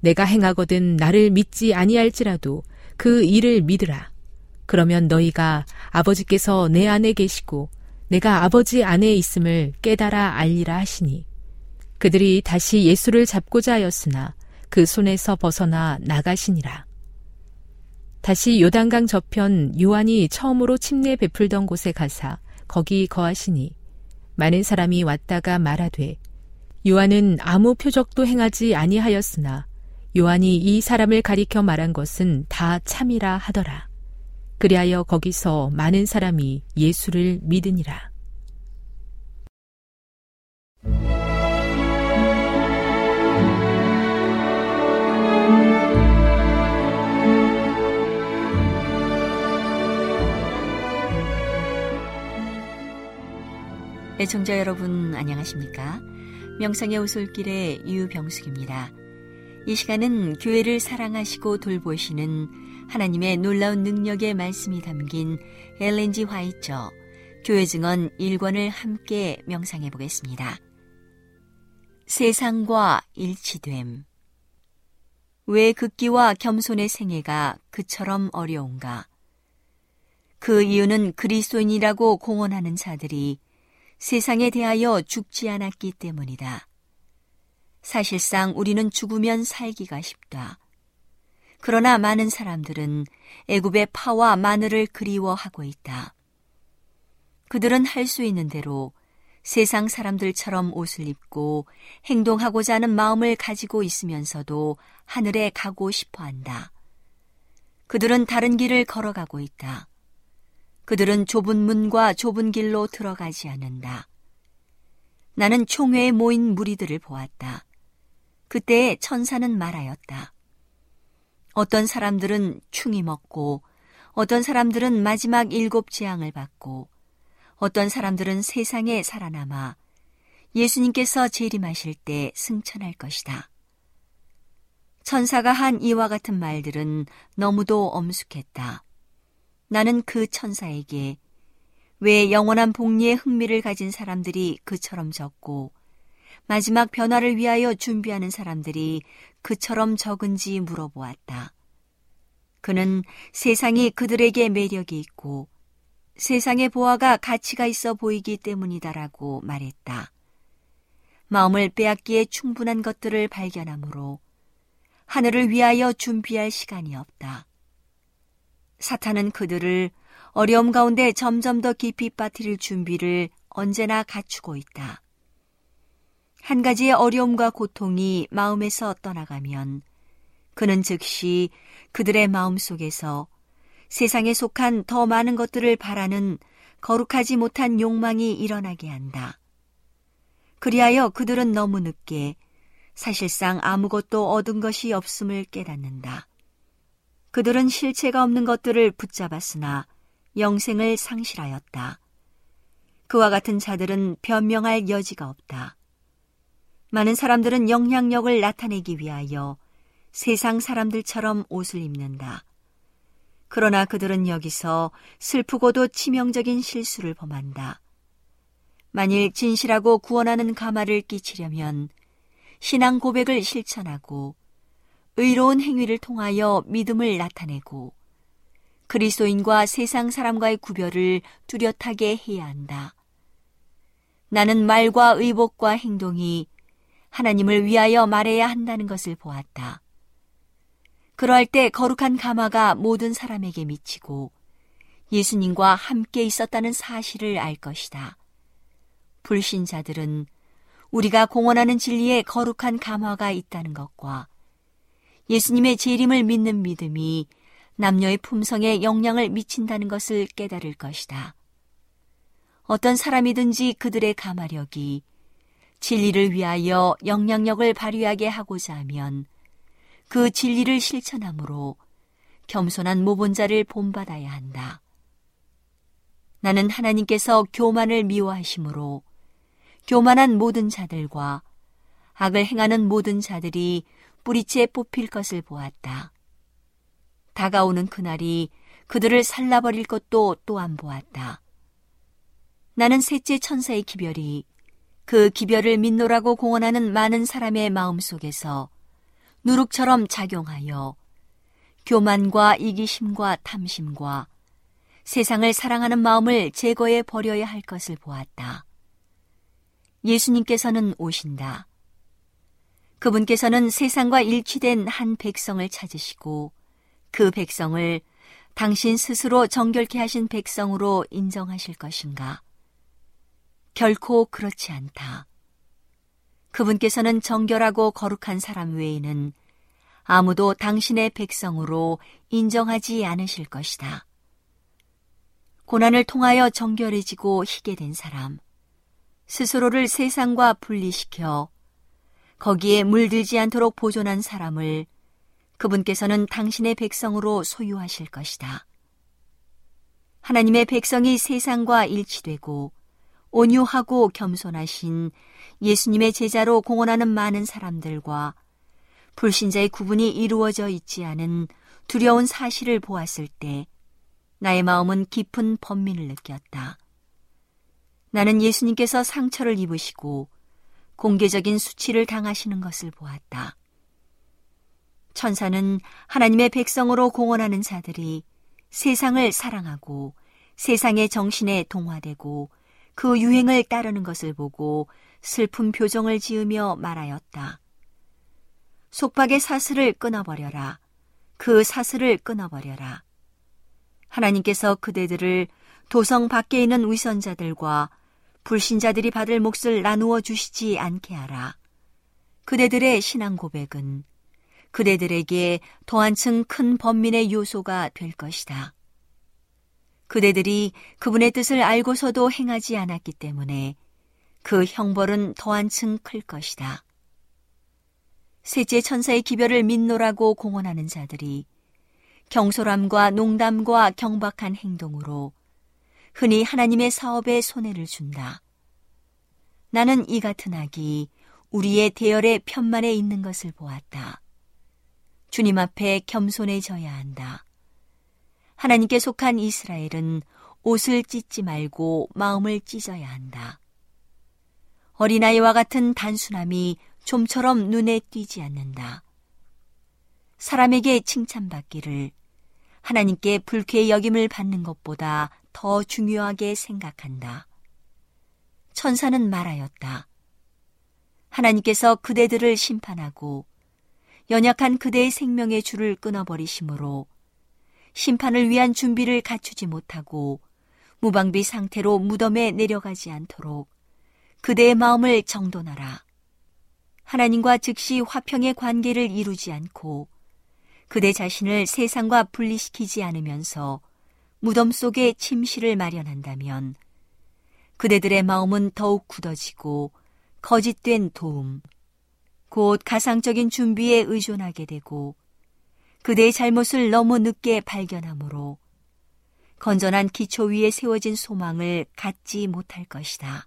[SPEAKER 1] 내가 행하거든 나를 믿지 아니할지라도 그 일을 믿으라. 그러면 너희가 아버지께서 내 안에 계시고 내가 아버지 안에 있음을 깨달아 알리라 하시니 그들이 다시 예수를 잡고자 하였으나 그 손에서 벗어나 나가시니라. 다시 요단강 저편 요한이 처음으로 침례 베풀던 곳에 가사 거기 거하시니 많은 사람이 왔다가 말하되 요한은 아무 표적도 행하지 아니하였으나 요한이 이 사람을 가리켜 말한 것은 다 참이라 하더라. 그리하여 거기서 많은 사람이 예수를 믿으니라.
[SPEAKER 4] 애청자 여러분 안녕하십니까? 명상의 오솔길의 유병숙입니다. 이 시간은 교회를 사랑하시고 돌보시는 하나님의 놀라운 능력의 말씀이 담긴 엘렌지 화이처
[SPEAKER 3] 교회 증언 1권을 함께 명상해 보겠습니다. 세상과 일치됨. 왜 극기와 겸손의 생애가 그처럼 어려운가? 그 이유는 그리스도인이라고 공언하는 자들이 세상에 대하여 죽지 않았기 때문이다. 사실상 우리는 죽으면 살기가 쉽다. 그러나 많은 사람들은 애굽의 파와 마늘을 그리워하고 있다. 그들은 할 수 있는 대로 세상 사람들처럼 옷을 입고 행동하고자 하는 마음을 가지고 있으면서도 하늘에 가고 싶어 한다. 그들은 다른 길을 걸어가고 있다. 그들은 좁은 문과 좁은 길로 들어가지 않는다. 나는 총회에 모인 무리들을 보았다. 그때에 천사는 말하였다. 어떤 사람들은 충이 먹고, 어떤 사람들은 마지막 일곱 재앙을 받고, 어떤 사람들은 세상에 살아남아 예수님께서 재림하실 때 승천할 것이다. 천사가 한 이와 같은 말들은 너무도 엄숙했다. 나는 그 천사에게 왜 영원한 복리의 흥미를 가진 사람들이 그처럼 적고 마지막 변화를 위하여 준비하는 사람들이 그처럼 적은지 물어보았다. 그는 세상이 그들에게 매력이 있고 세상의 보아가 가치가 있어 보이기 때문이다라고 말했다. 마음을 빼앗기에 충분한 것들을 발견하므로 하늘을 위하여 준비할 시간이 없다. 사탄은 그들을 어려움 가운데 점점 더 깊이 빠뜨릴 준비를 언제나 갖추고 있다. 한 가지의 어려움과 고통이 마음에서 떠나가면 그는 즉시 그들의 마음 속에서 세상에 속한 더 많은 것들을 바라는 거룩하지 못한 욕망이 일어나게 한다. 그리하여 그들은 너무 늦게 사실상 아무것도 얻은 것이 없음을 깨닫는다. 그들은 실체가 없는 것들을 붙잡았으나 영생을 상실하였다. 그와 같은 자들은 변명할 여지가 없다. 많은 사람들은 영향력을 나타내기 위하여 세상 사람들처럼 옷을 입는다. 그러나 그들은 여기서 슬프고도 치명적인 실수를 범한다. 만일 진실하고 구원하는 가마를 끼치려면 신앙 고백을 실천하고 의로운 행위를 통하여 믿음을 나타내고 그리스도인과 세상 사람과의 구별을 뚜렷하게 해야 한다. 나는 말과 의복과 행동이 하나님을 위하여 말해야 한다는 것을 보았다. 그러할 때 거룩한 가마가 모든 사람에게 미치고 예수님과 함께 있었다는 사실을 알 것이다. 불신자들은 우리가 공언하는 진리에 거룩한 감화가 있다는 것과 예수님의 재림을 믿는 믿음이 남녀의 품성에 영향을 미친다는 것을 깨달을 것이다. 어떤 사람이든지 그들의 가마력이 진리를 위하여 영향력을 발휘하게 하고자 하면 그 진리를 실천함으로 겸손한 모본자를 본받아야 한다. 나는 하나님께서 교만을 미워하심으로 교만한 모든 자들과 악을 행하는 모든 자들이 뿌리째 뽑힐 것을 보았다. 다가오는 그날이 그들을 살라버릴 것도 또한 보았다. 나는 셋째 천사의 기별이 그 기별을 믿노라고 공언하는 많은 사람의 마음 속에서 누룩처럼 작용하여 교만과 이기심과 탐심과 세상을 사랑하는 마음을 제거해 버려야 할 것을 보았다. 예수님께서는 오신다. 그분께서는 세상과 일치된 한 백성을 찾으시고 그 백성을 당신 스스로 정결케 하신 백성으로 인정하실 것인가? 결코 그렇지 않다. 그분께서는 정결하고 거룩한 사람 외에는 아무도 당신의 백성으로 인정하지 않으실 것이다. 고난을 통하여 정결해지고 희게 된 사람, 스스로를 세상과 분리시켜 거기에 물들지 않도록 보존한 사람을 그분께서는 당신의 백성으로 소유하실 것이다. 하나님의 백성이 세상과 일치되고 온유하고 겸손하신 예수님의 제자로 공헌하는 많은 사람들과 불신자의 구분이 이루어져 있지 않은 두려운 사실을 보았을 때 나의 마음은 깊은 번민을 느꼈다. 나는 예수님께서 상처를 입으시고 공개적인 수치를 당하시는 것을 보았다. 천사는 하나님의 백성으로 공헌하는 자들이 세상을 사랑하고 세상의 정신에 동화되고 그 유행을 따르는 것을 보고 슬픈 표정을 지으며 말하였다. 속박의 사슬을 끊어버려라. 그 사슬을 끊어버려라. 하나님께서 그대들을 도성 밖에 있는 위선자들과 불신자들이 받을 몫을 나누어 주시지 않게 하라. 그대들의 신앙 고백은 그대들에게 더 한층 큰 번민의 요소가 될 것이다. 그대들이 그분의 뜻을 알고서도 행하지 않았기 때문에 그 형벌은 더 한층 클 것이다. 셋째 천사의 기별을 믿노라고 공언하는 자들이 경솔함과 농담과 경박한 행동으로 흔히 하나님의 사업에 손해를 준다. 나는 이 같은 악이 우리의 대열의 편만에 있는 것을 보았다. 주님 앞에 겸손해져야 한다. 하나님께 속한 이스라엘은 옷을 찢지 말고 마음을 찢어야 한다. 어린아이와 같은 단순함이 좀처럼 눈에 띄지 않는다. 사람에게 칭찬받기를 하나님께 불쾌의 여김을 받는 것보다 더 중요하게 생각한다. 천사는 말하였다. 하나님께서 그대들을 심판하고 연약한 그대의 생명의 줄을 끊어버리심으로 심판을 위한 준비를 갖추지 못하고 무방비 상태로 무덤에 내려가지 않도록 그대의 마음을 정돈하라. 하나님과 즉시 화평의 관계를 이루지 않고 그대 자신을 세상과 분리시키지 않으면서 무덤 속에 침실을 마련한다면 그대들의 마음은 더욱 굳어지고 거짓된 도움, 곧 가상적인 준비에 의존하게 되고 그대의 잘못을 너무 늦게 발견하므로 건전한 기초 위에 세워진 소망을 갖지 못할 것이다.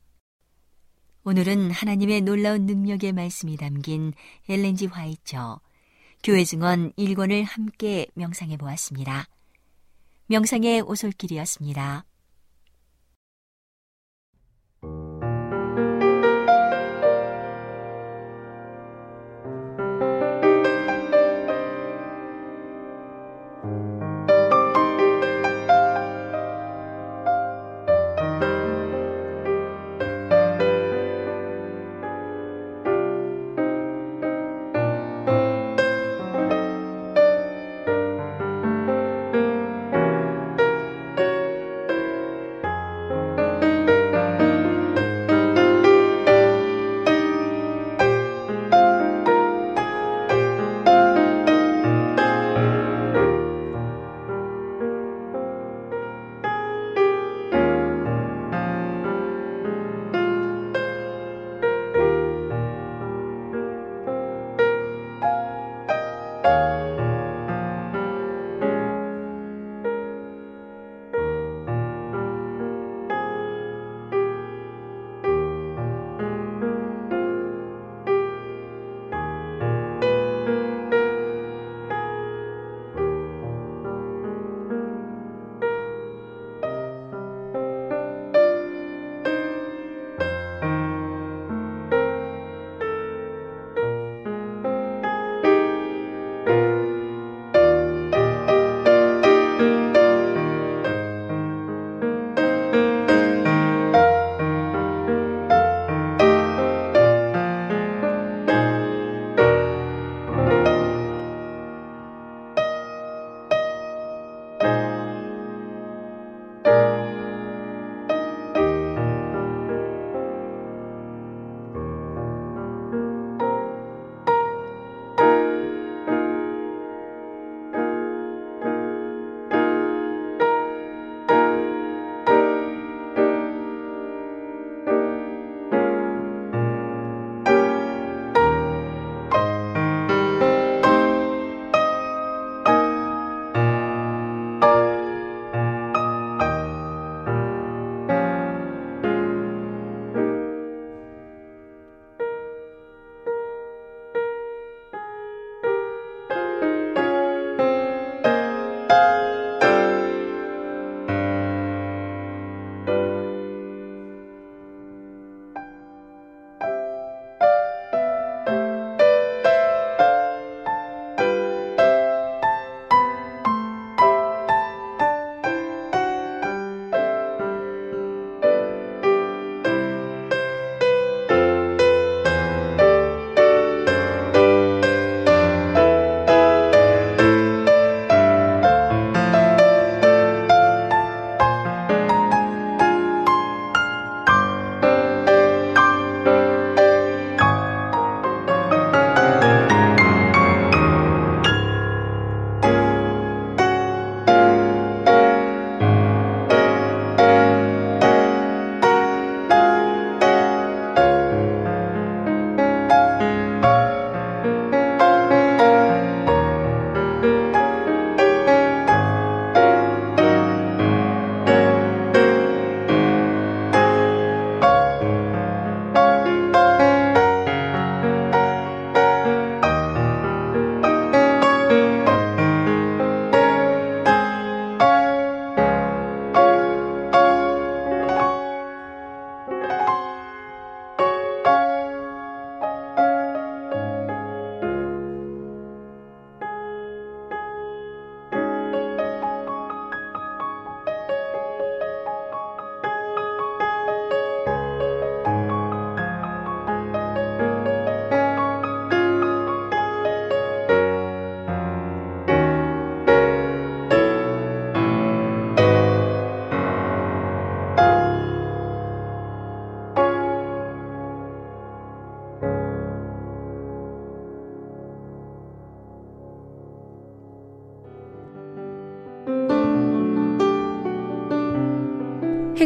[SPEAKER 3] 오늘은 하나님의 놀라운 능력의 말씀이 담긴 엘렌지 화이처 교회 증언 1권을 함께 명상해 보았습니다. 명상의 오솔길이었습니다.